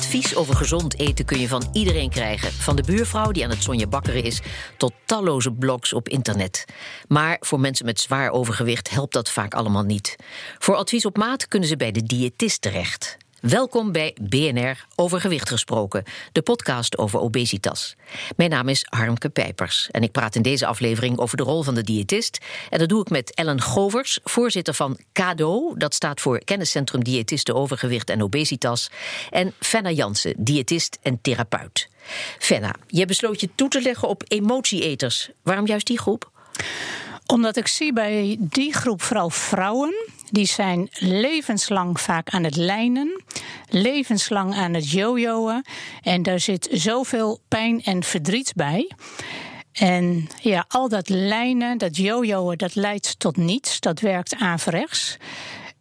Advies over gezond eten kun je van iedereen krijgen. Van de buurvrouw die aan het Sonja bakkeren is... tot talloze blogs op internet. Maar voor mensen met zwaar overgewicht helpt dat vaak allemaal niet. Voor advies op maat kunnen ze bij de diëtist terecht. Welkom bij BNR Over Gewicht Gesproken, de podcast over obesitas. Mijn naam is Harmke Pijpers en ik praat in deze aflevering over de rol van de diëtist. En dat doe ik met Ellen Govers, voorzitter van CADO, dat staat voor Kenniscentrum Diëtisten Overgewicht en Obesitas. En Fenna Jansen, diëtist en therapeut. Fenna, je besloot je toe te leggen op emotieeters. Waarom juist die groep? Omdat ik zie bij die groep vooral vrouwen. Die zijn levenslang vaak aan het lijnen, levenslang aan het jojoen. En daar zit zoveel pijn en verdriet bij. En ja, al dat lijnen, dat jojoen, dat leidt tot niets. Dat werkt averechts.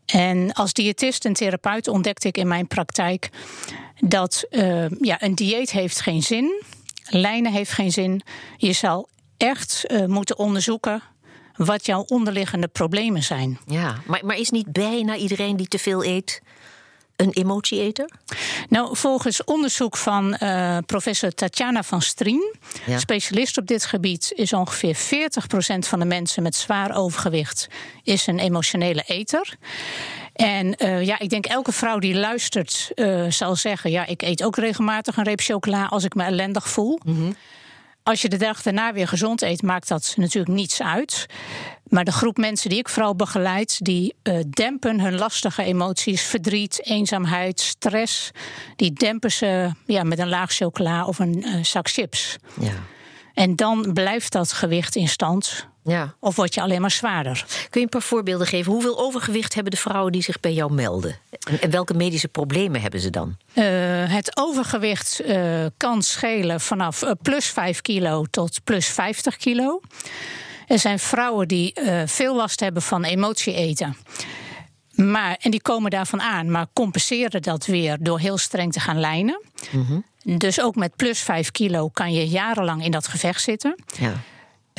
En als diëtist en therapeut ontdekte ik in mijn praktijk dat uh, ja, een dieet heeft geen zin. Lijnen heeft geen zin. Je zal echt uh, moeten onderzoeken wat jouw onderliggende problemen zijn. Ja, maar, maar is niet bijna iedereen die te veel eet een emotieeter? Nou, volgens onderzoek van uh, professor Tatjana van Strien, ja. specialist op dit gebied, is ongeveer 40% van de mensen met zwaar overgewicht is een emotionele eter. En uh, ja, ik denk elke vrouw die luistert uh, zal zeggen: ja, ik eet ook regelmatig een reep chocola als ik me ellendig voel. Mm -hmm. Als je de dag daarna weer gezond eet, maakt dat natuurlijk niets uit. Maar de groep mensen die ik vooral begeleid, die uh, dempen hun lastige emoties, verdriet, eenzaamheid, stress. Die dempen ze ja, met een laag chocola of een uh, zak chips. Ja. En dan blijft dat gewicht in stand. Ja. Of word je alleen maar zwaarder? Kun je een paar voorbeelden geven? Hoeveel overgewicht hebben de vrouwen die zich bij jou melden? En welke medische problemen hebben ze dan? Uh, het overgewicht uh, kan schelen vanaf uh, plus 5 kilo tot plus 50 kilo. Er zijn vrouwen die veel last hebben van emotie eten. Maar, en die komen daarvan aan, maar compenseren dat weer door heel streng te gaan lijnen. Mm -hmm. Dus ook met plus 5 kilo kan je jarenlang in dat gevecht zitten. Ja.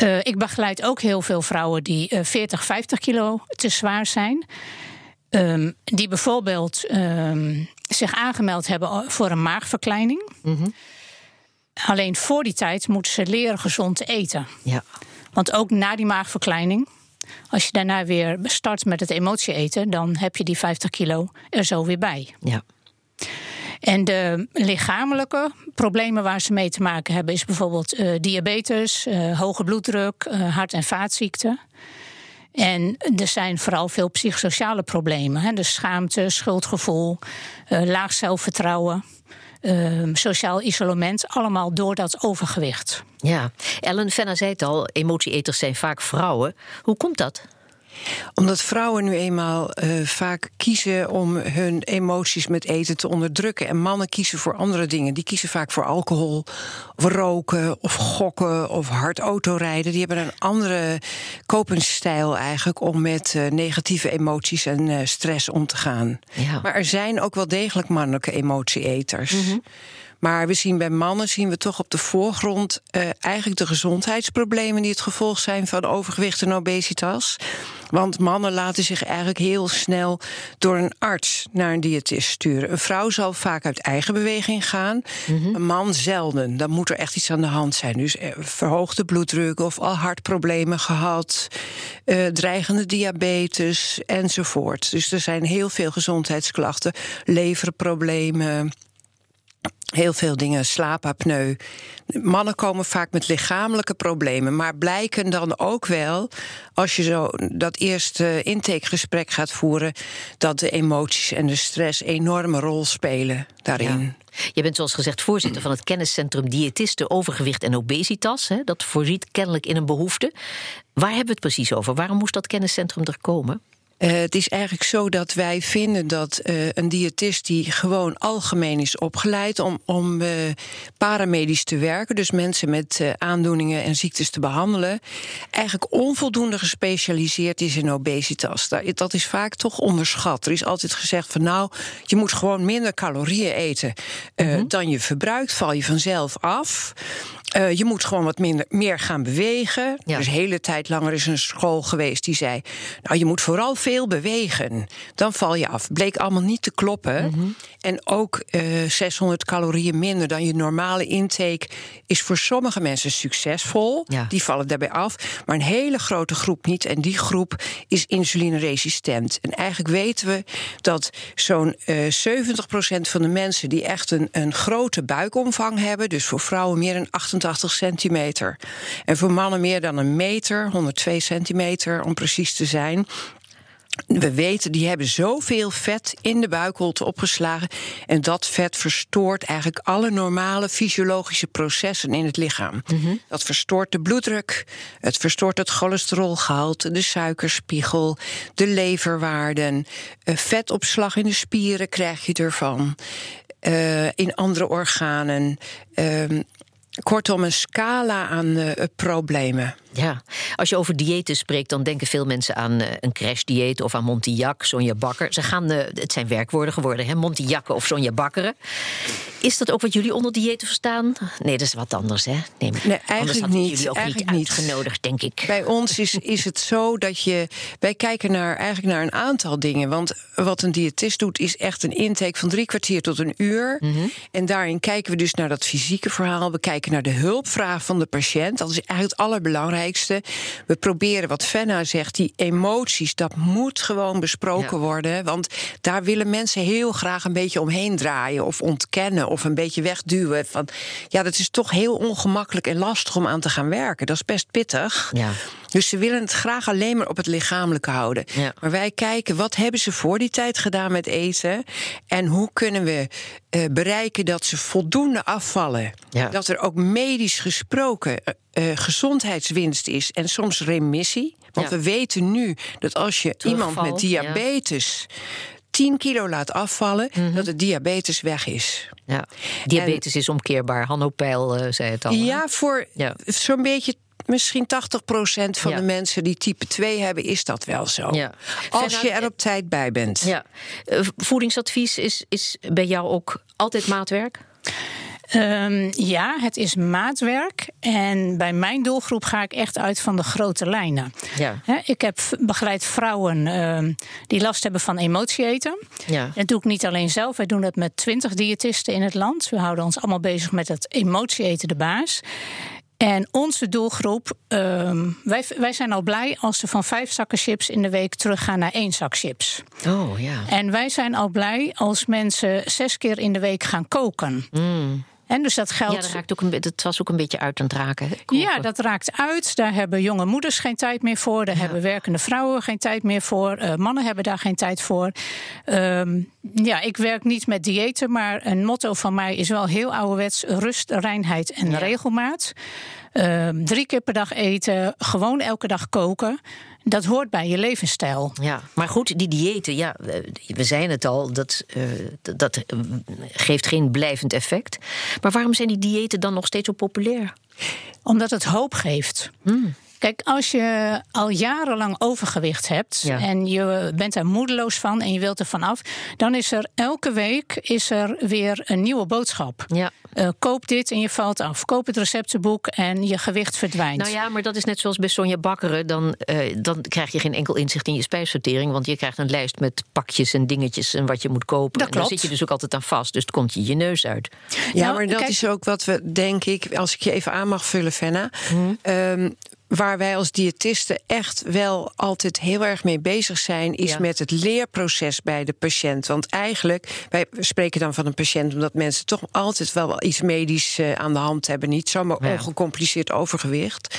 Uh, ik begeleid ook heel veel vrouwen die uh, 40, 50 kilo te zwaar zijn. Um, die bijvoorbeeld um, zich aangemeld hebben voor een maagverkleining. Mm -hmm. Alleen voor die tijd moeten ze leren gezond te eten. Ja. Want ook na die maagverkleining, als je daarna weer start met het emotie eten, dan heb je die 50 kilo er zo weer bij. Ja. En de lichamelijke problemen waar ze mee te maken hebben, is bijvoorbeeld uh, diabetes, uh, hoge bloeddruk, uh, hart- en vaatziekten. En er zijn vooral veel psychosociale problemen. Hè? Dus schaamte, schuldgevoel, laag zelfvertrouwen. Uh, sociaal isolement, allemaal door dat overgewicht. Ja, Ellen Venna zei het al, emotieeters zijn vaak vrouwen. Hoe komt dat? Omdat vrouwen nu eenmaal uh, vaak kiezen om hun emoties met eten te onderdrukken. En mannen kiezen voor andere dingen. Die kiezen vaak voor alcohol, of roken, of gokken, of hard autorijden. Die hebben een andere kopingsstijl eigenlijk om met uh, negatieve emoties en uh, stress om te gaan. Ja. Maar er zijn ook wel degelijk mannelijke emotieeters. Mm -hmm. Maar we zien bij mannen zien we toch op de voorgrond uh, eigenlijk de gezondheidsproblemen die het gevolg zijn van overgewicht en obesitas. Want mannen laten zich eigenlijk heel snel door een arts naar een diëtist sturen. Een vrouw zal vaak uit eigen beweging gaan, mm -hmm. een man zelden. Dan moet er echt iets aan de hand zijn. Dus verhoogde bloeddruk of al hartproblemen gehad, uh, dreigende diabetes enzovoort. Dus er zijn heel veel gezondheidsklachten, leverproblemen. Heel veel dingen, slaapapneu. Mannen komen vaak met lichamelijke problemen, maar blijken dan ook wel, als je zo dat eerste intakegesprek gaat voeren, dat de emoties en de stress een enorme rol spelen daarin. Je bent zoals gezegd voorzitter van het kenniscentrum Diëtisten Overgewicht en Obesitas. Hè? Dat voorziet kennelijk in een behoefte. Waar hebben we het precies over? Waarom moest dat kenniscentrum er komen? Uh, het is eigenlijk zo dat wij vinden dat uh, een diëtist die gewoon algemeen is opgeleid om, om uh, paramedisch te werken, dus mensen met aandoeningen en ziektes te behandelen, eigenlijk onvoldoende gespecialiseerd is in obesitas. Dat is vaak toch onderschat. Er is altijd gezegd van nou, je moet gewoon minder calorieën eten -hmm. dan je verbruikt, val je vanzelf af. Uh, je moet gewoon wat minder, meer gaan bewegen. Ja. Dus de hele tijd langer is een school geweest die zei... nou, je moet vooral fit veel bewegen, dan val je af. Bleek allemaal niet te kloppen. Mhm. En ook uh, 600 calorieën minder dan je normale intake is voor sommige mensen succesvol. Ja. Die vallen daarbij af. Maar een hele grote groep niet. En die groep is insulineresistent. En eigenlijk weten we dat zo'n uh, 70% van de mensen die echt een, een grote buikomvang hebben, dus voor vrouwen meer dan 88 centimeter. En voor mannen meer dan een meter, 102 centimeter om precies te zijn. We weten, die hebben zoveel vet in de buikholte opgeslagen. En dat vet verstoort eigenlijk alle normale fysiologische processen in het lichaam. Dat verstoort de bloeddruk, het verstoort het cholesterolgehalte, de suikerspiegel, de leverwaarden. eh, vetopslag in de spieren krijg je ervan. eh, in andere organen. Ehm, kortom, een scala aan eh, problemen. Ja, als je over diëten spreekt, dan denken veel mensen aan eh, een crashdieet of aan Montillac, Sonja Bakker. Ze gaan, eh, het zijn werkwoorden geworden, hè? Montillakken of Sonja Bakkeren. Is dat ook wat jullie onder diëten verstaan? Nee, dat is wat anders, hè? Nee, Nee, eigenlijk niet, jullie ook eigenlijk niet niet. uitgenodigd, denk ik. Bij ons is, is het zo dat je. Wij kijken naar, eigenlijk naar een aantal dingen. Want wat een diëtist doet, is echt een intake van drie kwartier tot een uur. Mhm. En daarin kijken we dus naar dat fysieke verhaal. We kijken naar de hulpvraag van de patiënt. Dat is eigenlijk het allerbelangrijkste. We proberen, wat Fenna zegt, die emoties, dat moet gewoon besproken Ja. worden. Want daar willen mensen heel graag een beetje omheen draaien. Of ontkennen of een beetje wegduwen. Van, ja, dat is toch heel ongemakkelijk en lastig om aan te gaan werken. Dat is best pittig. Ja. Dus ze willen het graag alleen maar op het lichamelijke houden. Ja. Maar wij kijken, wat hebben ze voor die tijd gedaan met eten? En hoe kunnen we eh, bereiken dat ze voldoende afvallen? Ja. Dat er ook medisch gesproken eh, eh, gezondheidswinst is en soms remissie. Want Ja. we weten nu dat als je Terugval, iemand met diabetes 10 kilo laat afvallen, Mhm. dat het diabetes weg is. Ja. Diabetes is omkeerbaar. Hanno Peil zei het al. hè? Ja, voor Ja. zo'n beetje. Misschien 80% van Ja. de mensen die type 2 hebben, is dat wel zo. Ja. Als je er op tijd bij bent. Ja. Eh, voedingsadvies is, is bij jou ook altijd maatwerk? Ehm, ja, het is maatwerk. En bij mijn doelgroep ga ik echt uit van de grote lijnen. Ja. Hè, ik heb begeleid vrouwen ehm, die last hebben van emotieeten. Ja. Dat doe ik niet alleen zelf. Wij doen dat met twintig diëtisten in het land. We houden ons allemaal bezig met het emotieeten de baas. En onze doelgroep, ehm, wij, wij zijn al blij als ze van vijf zakken chips in de week teruggaan naar één zak chips. Oh ja. En wij zijn al blij als mensen zes keer in de week gaan koken. En dus dat geldt. Ja, dat, raakt ook een, dat was ook een beetje uit aan het raken. Ja, dat raakt uit. Daar hebben jonge moeders geen tijd meer voor. Daar hebben werkende vrouwen geen tijd meer voor. Eh, mannen hebben daar geen tijd voor. Ehm, ja, ik werk niet met diëten, maar een motto van mij is wel heel ouderwets: rust, reinheid en Ja. regelmaat. Ehm, drie keer per dag eten, gewoon elke dag koken. Dat hoort bij je levensstijl. Ja, maar goed, die diëten, ja, eh, we zeiden het al, dat, eh, dat- eh, geeft geen blijvend effect. Maar waarom zijn die diëten dan nog steeds zo populair? Omdat het hoop geeft. Kijk, als je al jarenlang overgewicht hebt Ja. en je bent er moedeloos van en je wilt er vanaf, dan is er elke week is er weer een nieuwe boodschap. Ja. Eh, koop dit en je valt af. Koop het receptenboek en je gewicht verdwijnt. Nou ja, maar dat is net zoals bij Sonja Bakkeren. Dan, eh, dan krijg je geen enkel inzicht in je spijsvertering. Want je krijgt een lijst met pakjes en dingetjes en wat je moet kopen. Dat en daar klopt. zit je dus ook altijd aan vast. Dus het komt je je neus uit. Ja, Nou, maar dat kijk- is ook wat we, denk ik, als ik je even aan mag vullen, Fenna. Mhm. Ehm, waar wij als diëtisten echt wel altijd heel erg mee bezig zijn, is Ja. met het leerproces bij de patiënt. Want eigenlijk, wij spreken dan van een patiënt omdat mensen toch altijd wel iets medisch eh, aan de hand hebben. Niet zomaar Ja. ongecompliceerd overgewicht.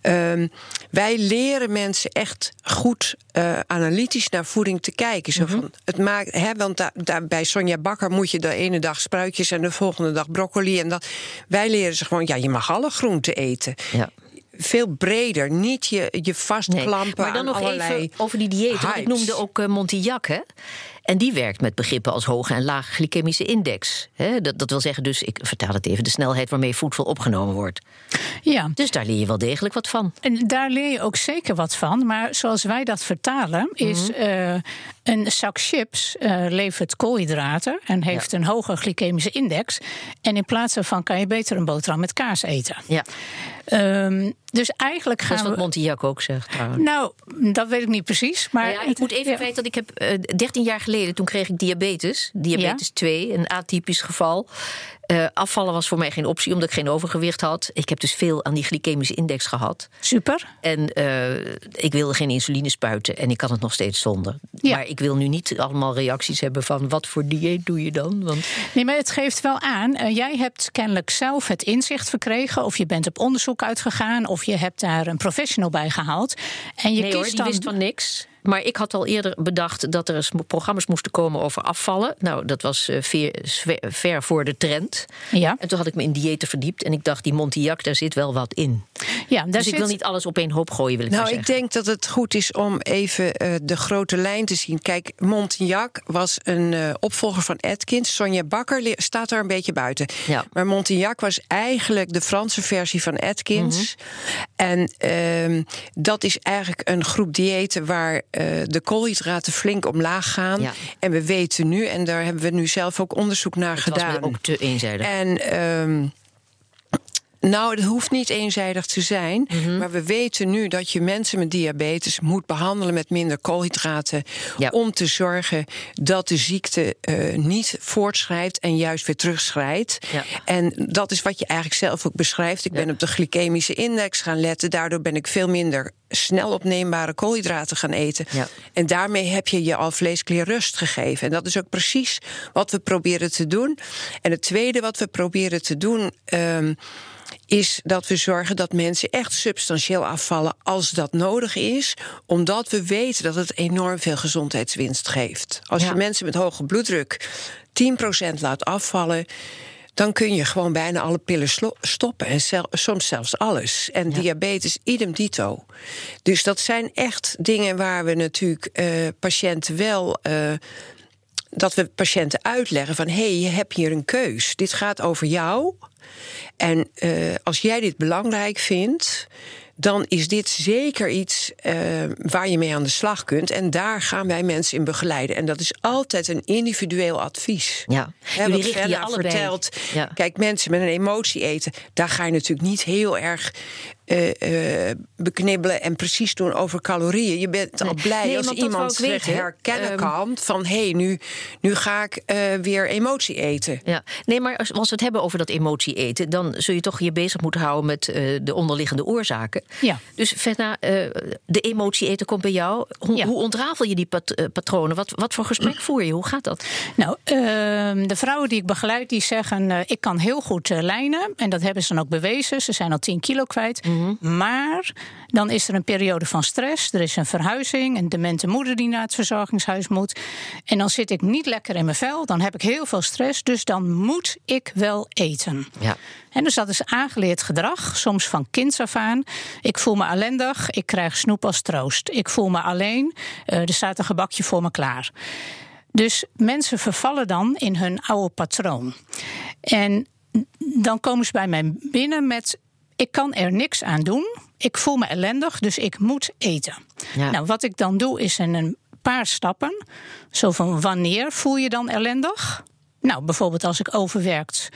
Ehm, wij leren mensen echt goed eh, analytisch naar voeding te kijken. Zo van, het maakt, hè, want daar daar bij Sonja Bakker moet je de ene dag spruitjes en de volgende dag broccoli. En dat, wij leren ze gewoon, ja, je mag alle groenten eten. Ja. Veel breder, niet je, je Nee. vastklampen Maar dan nog allerlei even over die. Want ik noemde ook eh, Montillac, hè? En die werkt met begrippen als hoge en lage glycemische index. Dat, dat wil zeggen dus, ik vertaal het even, de snelheid waarmee voedsel opgenomen wordt. Ja, Dus daar leer je wel degelijk wat van. En daar leer je ook zeker wat van. Maar zoals wij dat vertalen, is eh, een zak chips eh, levert koolhydraten en heeft een hoge glycemische index. En in plaats daarvan kan je beter een boterham met kaas eten. Ja, Ehm, dus eigenlijk dat is gaan wat we. Montillac ook zegt trouwens. Nou, dat weet ik niet precies. Maar Nou ja, ik moet even kwijt dat ik heb eh 13 jaar geleden, toen kreeg ik diabetes. Diabetes 2, een atypisch geval. Eh, afvallen was voor mij geen optie, omdat ik geen overgewicht had. Ik heb dus veel aan die glycemische index gehad. Super. En eh, ik wilde geen insuline spuiten en ik kan het nog steeds zonder. Ja. Maar ik wil nu niet allemaal reacties hebben van wat voor dieet doe je dan? Want Nee, maar het geeft wel aan. eh, jij hebt kennelijk zelf het inzicht verkregen. Of je bent op onderzoek uitgegaan. Of je hebt daar een professional bij gehaald. En je nee hoor, kiest die dan. wist van niks. Maar ik had al eerder bedacht dat er eens programma's moesten komen over afvallen. Nou, dat was eh, ver, ver- voor de trend. Ja, En toen had ik me in diëten verdiept en ik dacht, die Montillac, daar zit wel wat in. ja daar dus zit... ik wil niet alles op één hoop gooien, wil ik Nou, maar ik denk dat het goed is om even eh, de grote lijn te zien. Kijk, Montignac was een eh, opvolger van Atkins. Sonja Bakker staat daar een beetje buiten. Ja. Maar Montignac was eigenlijk de Franse versie van Atkins. En ehm, dat is eigenlijk een groep diëten waar eh, de koolhydraten flink omlaag gaan. Ja. En we weten nu, en daar hebben we nu zelf ook onderzoek naar Het was gedaan. me ook te eenzijdig. En ehm, nou, het hoeft niet eenzijdig te zijn. Mhm. Maar we weten nu dat je mensen met diabetes moet behandelen met minder koolhydraten. Ja. Om te zorgen dat de ziekte eh, niet voortschrijdt en juist weer terugschrijdt. Ja. En dat is wat je eigenlijk zelf ook beschrijft. Ik ben op de glycemische index gaan letten. Daardoor ben ik veel minder snel opneembare koolhydraten gaan eten. En daarmee heb je je al vleesklier rust gegeven. En dat is ook precies wat we proberen te doen. En het tweede wat we proberen te doen. ehm, is dat we zorgen dat mensen echt substantieel afvallen als dat nodig is, omdat we weten dat het enorm veel gezondheidswinst geeft. Als Ja. je mensen met hoge bloeddruk 10% laat afvallen, dan kun je gewoon bijna alle pillen stoppen. En zel- soms zelfs alles. En diabetes, idem dito. Dus dat zijn echt dingen waar we natuurlijk eh, patiënten wel. eh, dat we patiënten uitleggen van hé, hey, je hebt hier een keus. Dit gaat over jou. En eh, als jij dit belangrijk vindt, dan is dit zeker iets eh, waar je mee aan de slag kunt. En daar gaan wij mensen in begeleiden. En dat is altijd een individueel advies. Ja, jullie wat allebei. vertelt. Ja. Kijk, mensen met een emotie eten, daar ga je natuurlijk niet heel erg eh, eh, beknibbelen en precies doen over calorieën. Je bent al blij Nee, als iemand zich weten. herkennen Ehm, kan van hé, hey, nu, nu ga ik eh, weer emotie eten. Ja, nee, maar als als we het hebben over dat emotie eten, dan zul je toch je bezig moeten houden met eh, de onderliggende oorzaken. Ja. Dus Fenna, eh, de emotie eten komt bij jou. Hoe, Ja. hoe ontrafel je die pat- patronen? Wat, wat voor gesprek voer je? Hoe gaat dat? Nou, ehm, de vrouwen die ik begeleid, die zeggen... eh, ik kan heel goed lijnen. En dat hebben ze dan ook bewezen. Ze zijn al 10 kilo kwijt. Maar dan is er een periode van stress. Er is een verhuizing, een demente moeder die naar het verzorgingshuis moet. En dan zit ik niet lekker in mijn vel. Dan heb ik heel veel stress. Dus dan moet ik wel eten. Ja. En dus dat is aangeleerd gedrag, soms van kinds af aan. Ik voel me ellendig, ik krijg snoep als troost. Ik voel me alleen, eh, er staat een gebakje voor me klaar. Dus mensen vervallen dan in hun oude patroon. En dan komen ze bij mij binnen met: ik kan er niks aan doen. Ik voel me ellendig, dus ik moet eten. Ja. Nou, wat ik dan doe is in een paar stappen. Zo van wanneer voel je dan ellendig? Nou, bijvoorbeeld als ik overwerkt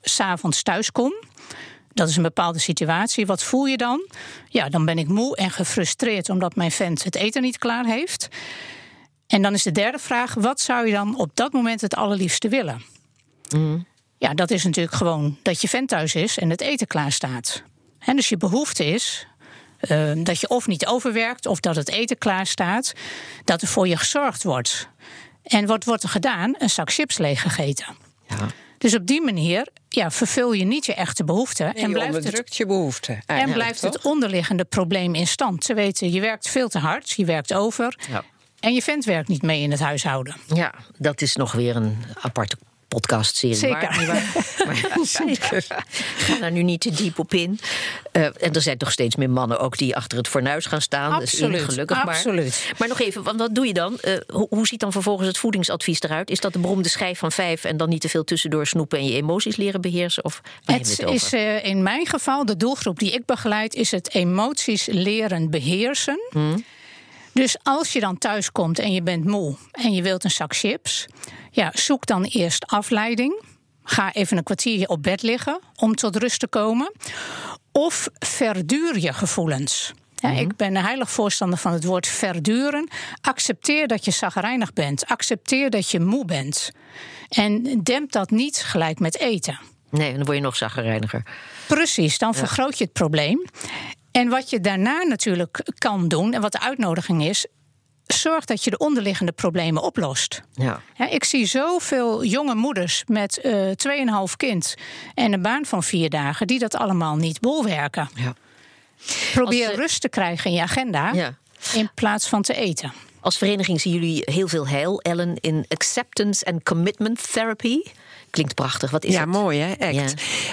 s s'avonds thuis kom. Dat is een bepaalde situatie. Wat voel je dan? Ja, dan ben ik moe en gefrustreerd omdat mijn vent het eten niet klaar heeft. En dan is de derde vraag: wat zou je dan op dat moment het allerliefste willen? Ja, dat is natuurlijk gewoon dat je vent thuis is en het eten klaar staat. En dus je behoefte is eh, dat je of niet overwerkt of dat het eten klaar staat, dat er voor je gezorgd wordt. En wat wordt er gedaan? Een zak chips leeggegeten. Ja. Dus op die manier ja, vervul je niet je echte behoefte En blijft het je behoeften. en blijft toch? het onderliggende probleem in stand. Ze weten, je werkt veel te hard, je werkt over. Ja. En je vent werkt niet mee in het huishouden. ja, dat is nog weer een aparte podcastserie Zeker. nietwaar? Maar Zeker. ga daar nu niet te diep op in. Eh, en er zijn toch steeds meer mannen ook die achter het fornuis gaan staan. Absoluut, Dus gelukkig absoluut. maar. Maar nog even, want wat doe je dan? Eh, hoe, hoe ziet dan vervolgens het voedingsadvies eruit? Is dat de beroemde schijf van vijf en dan niet te veel tussendoor snoepen en je emoties leren beheersen? Of waar Het het is eh, in mijn geval, de doelgroep die ik begeleid, is het emoties leren beheersen. Hmm. Dus als je dan thuis komt en je bent moe en je wilt een zak chips, ja, zoek dan eerst afleiding. Ga even een kwartiertje op bed liggen om tot rust te komen. Of verduur je gevoelens. Ja, Ik ben een heilig voorstander van het woord verduren. Accepteer dat je zagrijnig bent. Accepteer dat je moe bent. En demp dat niet gelijk met eten. Nee, dan word je nog zaggerijniger. Precies, dan vergroot je het probleem. En wat je daarna natuurlijk kan doen, en wat de uitnodiging is, zorg dat je de onderliggende problemen oplost. Ja. Ja, ik zie zoveel jonge moeders met eh 2,5 kind en een baan van vier dagen die dat allemaal niet bolwerken. Ja. Probeer rust te krijgen in je agenda Ja. in plaats van te eten. Als vereniging zien jullie heel veel heil, Ellen, in acceptance and commitment therapy. Klinkt prachtig. Wat is ja, het? mooi hè, ACT. Ja.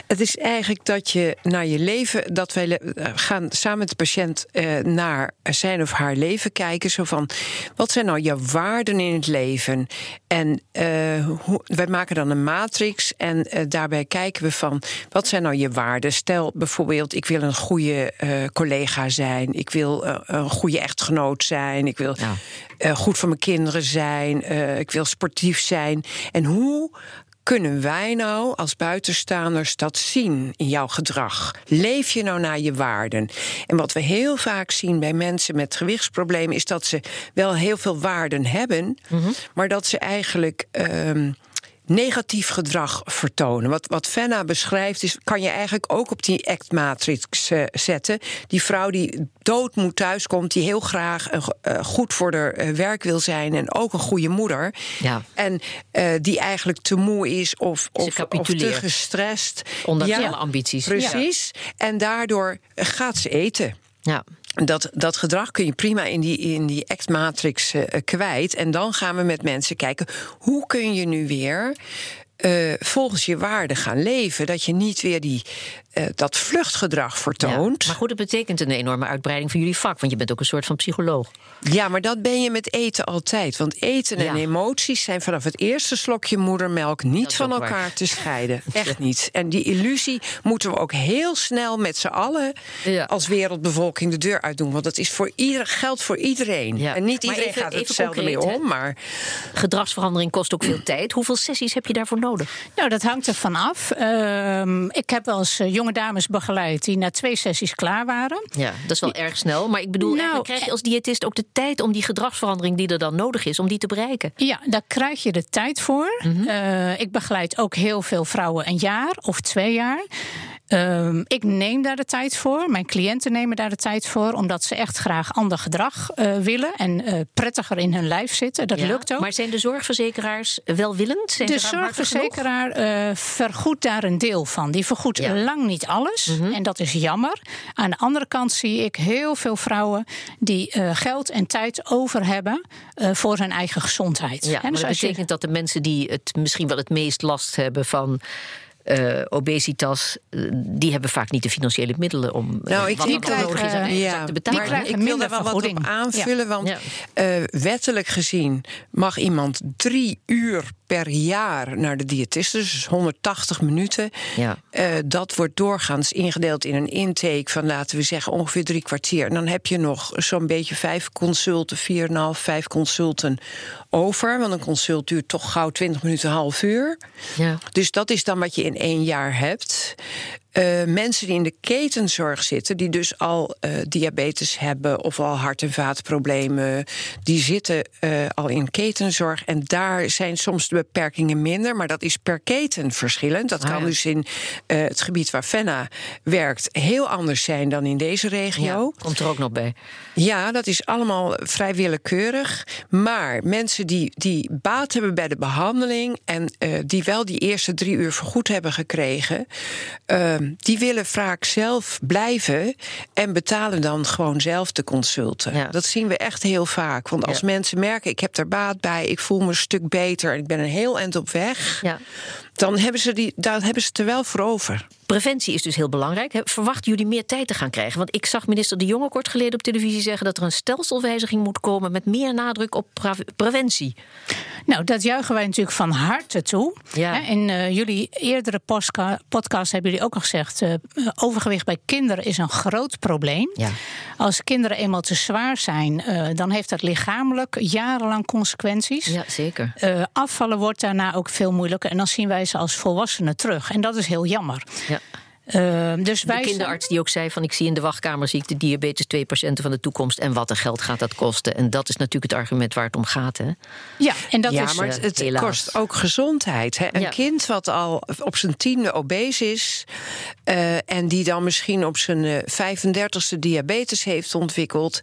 Het is eigenlijk dat je naar je leven, dat wij le- eh, gaan samen met de patiënt eh, naar zijn of haar leven kijken. Zo van, wat zijn nou jouw waarden in het leven? En eh, hoe, wij maken dan een matrix en daarbij kijken we van, wat zijn nou je waarden? Stel bijvoorbeeld, ik wil een goede collega zijn. Ik wil een goede echtgenoot zijn. Ik wil Ja. Eh, goed voor mijn kinderen zijn. eh, ik wil sportief zijn. En hoe kunnen wij nou als buitenstaanders dat zien in jouw gedrag? Leef je nou naar je waarden? En wat we heel vaak zien bij mensen met gewichtsproblemen is dat ze wel heel veel waarden hebben, maar dat ze eigenlijk. ehm, negatief gedrag vertonen. Wat, wat Fenna beschrijft, is, kan je eigenlijk ook op die act-matrix eh, zetten. Die vrouw die doodmoed thuiskomt, die heel graag eh, goed voor haar eh, werk wil zijn en ook een goede moeder. Ja. En die eigenlijk te moe is of, of, of te gestrest. Ondanks alle ambities. Precies. En daardoor gaat ze eten. Ja. Dat, dat gedrag kun je prima in die, in die act-matrix eh, kwijt. En dan gaan we met mensen kijken... hoe kun je nu weer eh, volgens je waarden gaan leven? Dat je niet weer die, eh, dat vluchtgedrag vertoont. Ja. Maar goed, het betekent een enorme uitbreiding van jullie vak. Want je bent ook een soort van psycholoog. Ja, maar dat ben je met eten altijd. Want eten en Ja. emoties zijn vanaf het eerste slokje moedermelk niet van waar. elkaar te scheiden. Echt niet. En die illusie moeten we ook heel snel met z'n allen Ja. als wereldbevolking de deur uitdoen. Want dat is voor ieder, geldt voor iedereen. Ja. En niet Maar iedereen even- gaat er hetzelfde mee hè? om. Maar Gedragsverandering kost ook veel tijd. Hoeveel sessies heb je daarvoor nodig? Nou, dat hangt er vanaf. Ehm ik heb wel eens eh, jonge dames begeleid die na twee sessies klaar waren. Ja, dat is wel erg snel. Maar ik bedoel, Nou, krijg je als diëtist ook de tijd om die gedragsverandering die er dan nodig is, om die te bereiken. Ja, daar krijg je de tijd voor. Mhm. Eh, ik begeleid ook heel veel vrouwen een jaar of twee jaar. Ehm, ik neem daar de tijd voor. Mijn cliënten nemen daar de tijd voor, omdat ze echt graag ander gedrag eh, willen en eh, prettiger in hun lijf zitten. Dat Ja, lukt ook. Maar zijn de zorgverzekeraars welwillend? Zijn de zorgverzekeraar eh, vergoedt daar een deel van. Die vergoedt Ja. Mhm. lang niet alles. En dat is jammer. Aan de andere kant zie ik heel veel vrouwen die geld en tijd over hebben voor hun eigen gezondheid. Ja, dus dat je- betekent dat de mensen die het misschien wel het meest last hebben van eh, obesitas, eh, die hebben vaak niet de financiële middelen om eh, Nou, ik wat dat- nodig is aan exact te betalen. ik wil daar wel wat op aanvullen. Want Ja. wettelijk gezien mag iemand drie uur per jaar naar de diëtist. Dus 180 minuten. Ja. Dat wordt doorgaans ingedeeld in een intake van, laten we zeggen, ongeveer drie kwartier. En dan heb je nog zo'n beetje vijf consulten, vier en een half, vijf consulten over. Want een consult duurt toch gauw 20 minuten, een half uur. Ja. Dus dat is dan wat je in één jaar hebt. Eh, mensen die in de ketenzorg zitten, die dus al eh, diabetes hebben of al hart- en vaatproblemen, die zitten eh, al in ketenzorg. En daar zijn soms de beperkingen minder, maar dat is per keten verschillend. Dat Ah, kan ja. dus in het gebied waar Fenna werkt heel anders zijn dan in deze regio. Ja, komt er ook nog bij. Ja, dat is allemaal vrij willekeurig. Maar mensen die, die baat hebben bij de behandeling en die wel die eerste drie uur vergoed hebben gekregen, ehm, die willen vaak zelf blijven en betalen dan gewoon zelf de consulten. Ja. Dat zien we echt heel vaak. Want als Ja. mensen merken, ik heb er baat bij, ik voel me een stuk beter en ik ben een heel eind op weg, Ja. Dan hebben ze, die, daar hebben ze het er wel voor over. Preventie is dus heel belangrijk. Verwachten jullie meer tijd te gaan krijgen? Want ik zag minister De Jonge kort geleden op televisie zeggen dat er een stelselwijziging moet komen met meer nadruk op pre- preventie. Nou, dat juichen wij natuurlijk van harte toe. Ja. Hè, In eh, jullie eerdere podcast hebben jullie ook al gezegd... eh, overgewicht bij kinderen is een groot probleem. Ja. Als kinderen eenmaal te zwaar zijn... eh, dan heeft dat lichamelijk jarenlang consequenties. Ja, zeker. Eh, afvallen wordt daarna ook veel moeilijker. En dan zien wij ze als volwassenen terug. En dat is heel jammer. Ja. Eh, dus De wij zijn- kinderarts die ook zei van ik zie in de wachtkamer zie ik de diabetes twee patiënten van de toekomst en wat een geld gaat dat kosten. En dat is natuurlijk het argument waar het om gaat. Hè? Ja, en dat ja, is... maar eh, het, het helaas. kost ook gezondheid. Hè? Een Ja. kind wat al op zijn tiende obese is... eh, en die dan misschien op zijn eh, 35ste diabetes heeft ontwikkeld...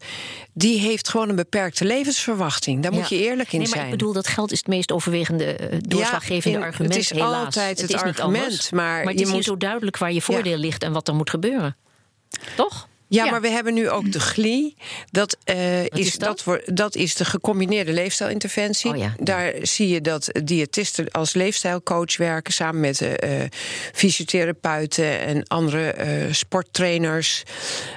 die heeft gewoon een beperkte levensverwachting. Daar moet Ja. je eerlijk in nee, maar zijn. Ik bedoel, dat geld is het meest overwegende eh, doorslaggevende in- argument. het is helaas. altijd het is niet argument, anders. maar het je is moet- zo duidelijk waar je voordeel ligt en wat er moet gebeuren. Toch? Ja, Ja. maar we hebben nu ook de GLI. Dat, eh, is, is dat? dat? is de gecombineerde leefstijlinterventie. Oh ja. Daar zie je dat diëtisten als leefstijlcoach werken... samen met eh, fysiotherapeuten en andere sporttrainers.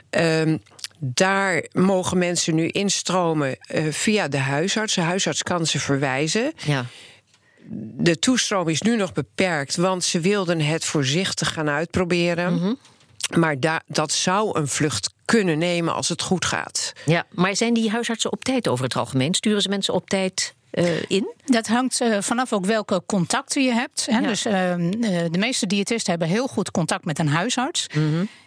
Ehm, daar mogen mensen nu instromen eh, via de huisarts. De huisarts kan ze verwijzen. Ja. De toestroom is nu nog beperkt, want ze wilden het voorzichtig gaan uitproberen. Mhm. Maar da- dat zou een vlucht kunnen nemen als het goed gaat. ja. Maar zijn die huisartsen op tijd over het algemeen? Sturen ze mensen op tijd eh, in? Dat hangt eh, vanaf ook welke contacten je hebt. Hè. Ja. Dus ehm, eh, de meeste diëtisten hebben heel goed contact met een huisarts.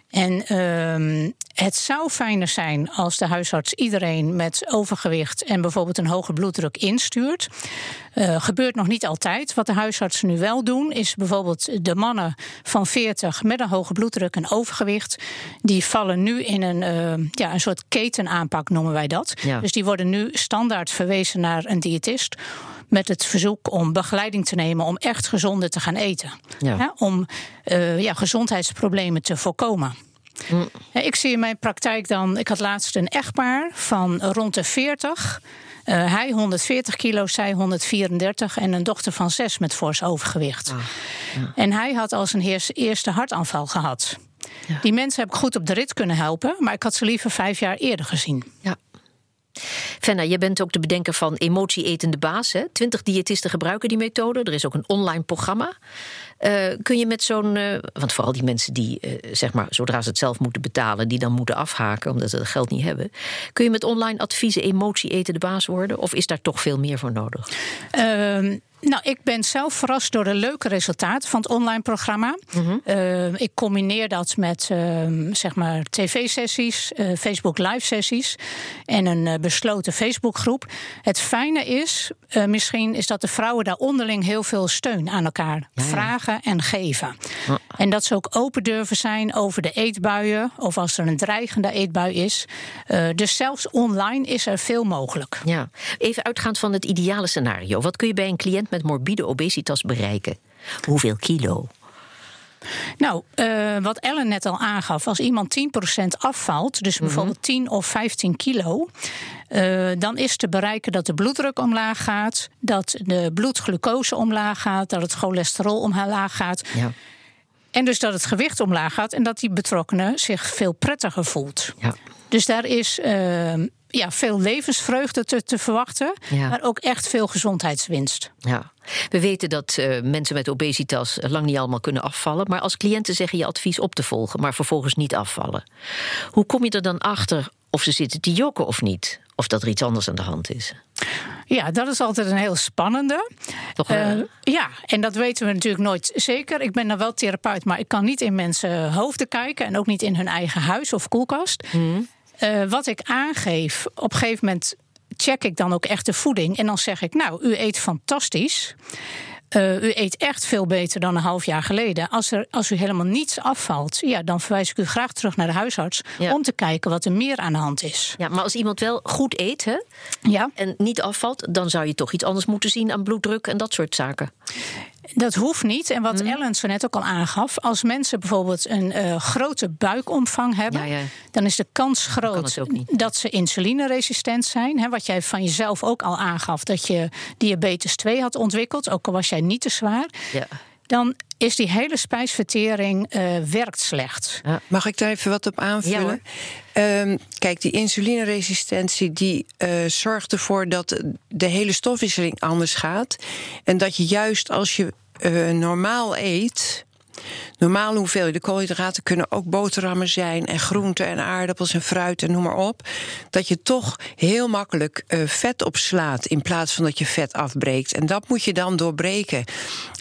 En ehm, het zou fijner zijn als de huisarts iedereen met overgewicht en bijvoorbeeld een hoge bloeddruk instuurt. Eh, gebeurt nog niet altijd. Wat de huisartsen nu wel doen, is bijvoorbeeld de mannen van 40 met een hoge bloeddruk en overgewicht. Die vallen nu in een, eh, ja, een soort ketenaanpak, noemen wij dat. Ja. Dus die worden nu standaard verwezen naar een diëtist. Met het verzoek om begeleiding te nemen om echt gezonder te gaan eten. Ja. Om eh, ja, gezondheidsproblemen te voorkomen. Ja, Ik zie in mijn praktijk dan, ik had laatst een echtpaar van rond de 40. Eh, hij 140 kilo, zij 134 en een dochter van 6 met fors overgewicht. En hij had al zijn heers- eerste hartaanval gehad. Die mensen heb ik goed op de rit kunnen helpen, maar ik had ze liever vijf jaar eerder gezien. Ja. Fenna, je bent ook de bedenker van Emotie-etende baas. Hè? Twintig diëtisten gebruiken die methode. Er is ook een online programma. Eh, kun je met zo'n. eh, want vooral die mensen die, eh, zeg maar, zodra ze het zelf moeten betalen, die dan moeten afhaken omdat ze het geld niet hebben. Kun je met online adviezen emotie-etende baas worden? Of is daar toch veel meer voor nodig? Nou, ik ben zelf verrast door de leuke resultaten van het online programma. Ehm, ik combineer dat met ehm, zeg maar tv-sessies, eh, Facebook live-sessies en een eh, besloten Facebookgroep. Het fijne is, eh, misschien, is dat de vrouwen daar onderling heel veel steun aan elkaar vragen en geven. En dat ze ook open durven zijn over de eetbuien of als er een dreigende eetbui is. Eh, dus zelfs online is er veel mogelijk. Ja. Even uitgaand van het ideale scenario. Wat kun je bij een cliënt met morbide obesitas bereiken? Hoeveel kilo? Nou, eh, wat Ellen net al aangaf, als iemand 10% afvalt, dus bijvoorbeeld 10 of 15 kilo, eh, dan is te bereiken dat de bloeddruk omlaag gaat, dat de bloedglucose omlaag gaat, dat het cholesterol omlaag gaat. Ja. En dus dat het gewicht omlaag gaat en dat die betrokkenen zich veel prettiger voelt. Ja. Dus daar is eh, ja, veel levensvreugde te, te verwachten, Ja. maar ook echt veel gezondheidswinst. Ja. We weten dat eh, mensen met obesitas lang niet allemaal kunnen afvallen. Maar als cliënten zeggen je advies op te volgen, maar vervolgens niet afvallen. Hoe kom je er dan achter of ze zitten te jokken of niet? Of dat er iets anders aan de hand is? Ja, dat is altijd een heel spannende. Toch, Eh, ja, en dat weten we natuurlijk nooit zeker. Ik ben dan wel therapeut, maar ik kan niet in mensen hoofden kijken en ook niet in hun eigen huis of koelkast. Eh, wat ik aangeef, op een gegeven moment check ik dan ook echt de voeding en dan zeg ik: Nou, u eet fantastisch. Eh, u eet echt veel beter dan een half jaar geleden. Als, er, als u helemaal niets afvalt, ja, dan verwijs ik u graag terug naar de huisarts Ja. om te kijken wat er meer aan de hand is. ja, maar als iemand wel goed eet hè, Ja. en niet afvalt, dan zou je toch iets anders moeten zien aan bloeddruk en dat soort zaken. Dat hoeft niet. En wat Ellen zo net ook al aangaf, als mensen bijvoorbeeld een uh, grote buikomvang hebben, ja, ja. dan is de kans groot dat ze insulineresistent zijn. Wat jij van jezelf ook al aangaf, dat je diabetes 2 had ontwikkeld, ook al was jij niet te zwaar. Ja dan is die hele spijsvertering uh, werkt slecht. Mag ik daar even wat op aanvullen? Ja, kijk, die insulineresistentie die uh, zorgt ervoor dat de hele stofwisseling anders gaat. En dat je juist als je uh, normaal eet, Normale hoeveelheden koolhydraten kunnen ook boterhammen zijn en groenten en aardappels en fruit en noem maar op. Dat je toch heel makkelijk uh, vet opslaat in plaats van dat je vet afbreekt. En dat moet je dan doorbreken.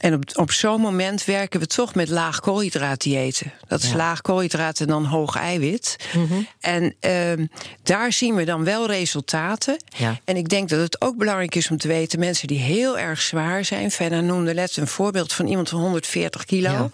En op, op zo'n moment werken we toch met laag koolhydraatdiëten. Dat is laag koolhydraten en dan hoog eiwit. Mm En uh, daar zien we dan wel resultaten. Ja. En ik denk dat het ook belangrijk is om te weten: mensen die heel erg zwaar zijn. Fenna noemde net een voorbeeld van iemand van 140 kilo. Ja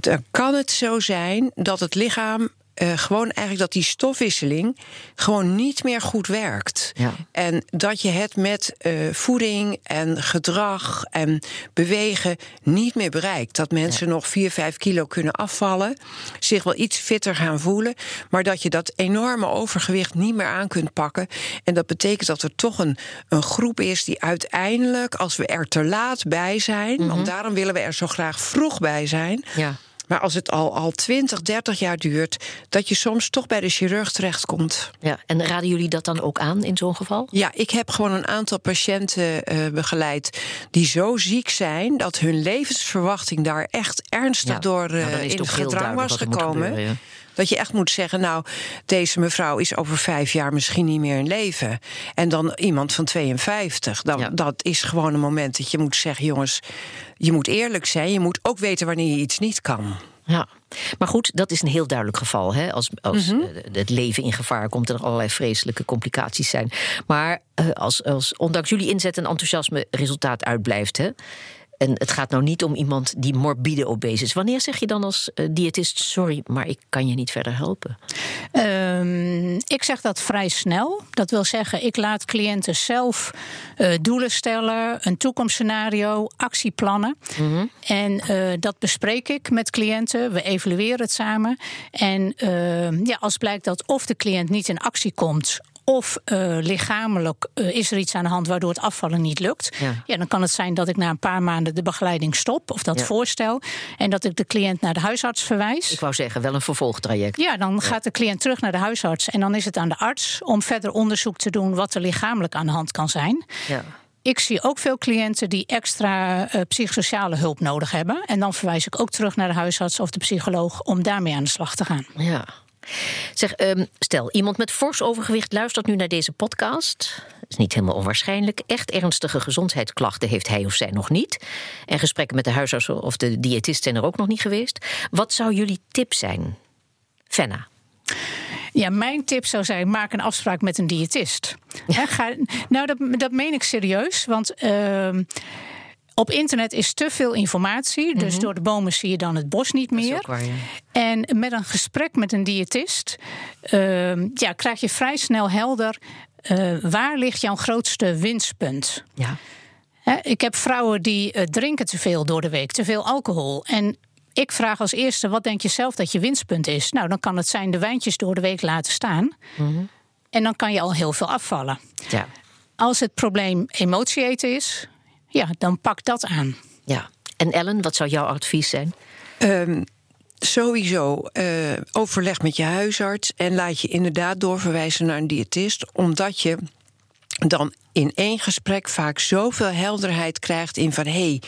dan kan het zo zijn dat het lichaam uh, gewoon eigenlijk dat die stofwisseling gewoon niet meer goed werkt. Ja. En dat je het met uh, voeding en gedrag en bewegen niet meer bereikt. Dat mensen nog 4, 5 kilo kunnen afvallen, zich wel iets fitter gaan voelen, maar dat je dat enorme overgewicht niet meer aan kunt pakken. En dat betekent dat er toch een, een groep is die uiteindelijk, als we er te laat bij zijn, mm -hmm. want daarom willen we er zo graag vroeg bij zijn. Ja maar als het al, al 20, 30 jaar duurt, dat je soms toch bij de chirurg terechtkomt. Ja, en raden jullie dat dan ook aan in zo'n geval? Ja, ik heb gewoon een aantal patiënten uh, begeleid die zo ziek zijn dat hun levensverwachting daar echt ernstig door uh, in gedrang was gekomen. Dat je echt moet zeggen, nou, deze mevrouw is over vijf jaar misschien niet meer in leven. En dan iemand van 52. Dan, Dat is gewoon een moment dat je moet zeggen, jongens, je moet eerlijk zijn. Je moet ook weten wanneer je iets niet kan. Ja. Maar goed, dat is een heel duidelijk geval. Hè? Als, als mhm. het leven in gevaar komt en er allerlei vreselijke complicaties zijn. Maar uh, als, als ondanks jullie inzet en enthousiasme resultaat uitblijft. Hè? En het gaat nou niet om iemand die morbide obese is. Wanneer zeg je dan als uh, diëtist: sorry, maar ik kan je niet verder helpen? Um, ik zeg dat vrij snel. Dat wil zeggen, ik laat cliënten zelf uh, doelen stellen, een toekomstscenario, actieplannen. Mm -hmm. En uh, dat bespreek ik met cliënten. We evalueren het samen. En ehm, ja, als blijkt dat of de cliënt niet in actie komt of uh, lichamelijk uh, is er iets aan de hand waardoor het afvallen niet lukt. Ja. ja. dan kan het zijn dat ik na een paar maanden de begeleiding stop of dat ja. voorstel. En dat ik de cliënt naar de huisarts verwijs. Ik wou zeggen, wel een vervolgtraject. Ja, dan ja. gaat de cliënt terug naar de huisarts. En dan is het aan de arts om verder onderzoek te doen wat er lichamelijk aan de hand kan zijn. Ja. Ik zie ook veel cliënten die extra uh, psychosociale hulp nodig hebben. En dan verwijs ik ook terug naar de huisarts of de psycholoog om daarmee aan de slag te gaan. Ja. Zeg, um, stel, iemand met fors overgewicht luistert nu naar deze podcast. Dat is niet helemaal onwaarschijnlijk. Echt ernstige gezondheidsklachten heeft hij of zij nog niet. En gesprekken met de huisarts of de diëtist zijn er ook nog niet geweest. Wat zou jullie tip zijn? Fenna. Ja, mijn tip zou zijn: maak een afspraak met een diëtist. Ja. ga, nou, dat, dat meen ik serieus. Want. Uh, op internet is te veel informatie, dus mhm. door de bomen zie je dan het bos niet meer. Waar, ja. En met een gesprek met een diëtist uh, ja, krijg je vrij snel helder uh, waar ligt jouw grootste winstpunt. Ja. ik heb vrouwen die uh, drinken te veel door de week, te veel alcohol. En ik vraag als eerste, wat denk je zelf dat je winstpunt is? Nou, dan kan het zijn de wijntjes door de week laten staan. Mm En dan kan je al heel veel afvallen. Ja. Als het probleem emotie eten is, ja, dan pak dat aan. Ja. En Ellen, wat zou jouw advies zijn? Um, sowieso uh, overleg met je huisarts en laat je inderdaad doorverwijzen naar een diëtist, omdat je dan in één gesprek vaak zoveel helderheid krijgt in van hé. Hey,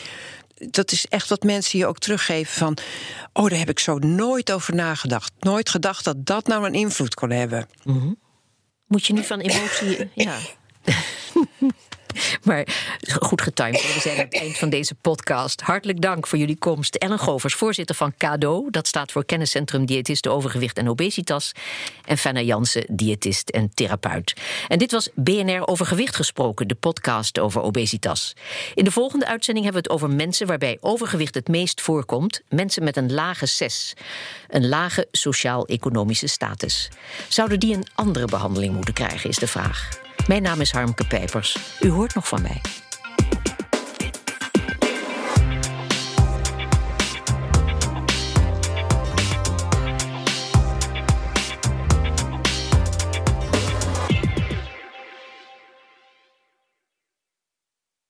dat is echt wat mensen je ook teruggeven van... oh, daar heb ik zo nooit over nagedacht. Nooit gedacht dat dat nou een invloed kon hebben. Mm -hmm. Moet je nu van emotie... ja. Maar goed getimed. We zijn aan het eind van deze podcast. Hartelijk dank voor jullie komst. Ellen Govers, voorzitter van CADO. Dat staat voor Kenniscentrum Diëtisten Overgewicht en Obesitas. En Fenna Jansen, diëtist en therapeut. En dit was BNR Overgewicht gesproken, de podcast over obesitas. In de volgende uitzending hebben we het over mensen waarbij overgewicht het meest voorkomt. Mensen met een lage SES. Een lage sociaal-economische status. Zouden die een andere behandeling moeten krijgen, is de vraag. Mijn naam is Harmke Pijpers. U hoort nog van mij.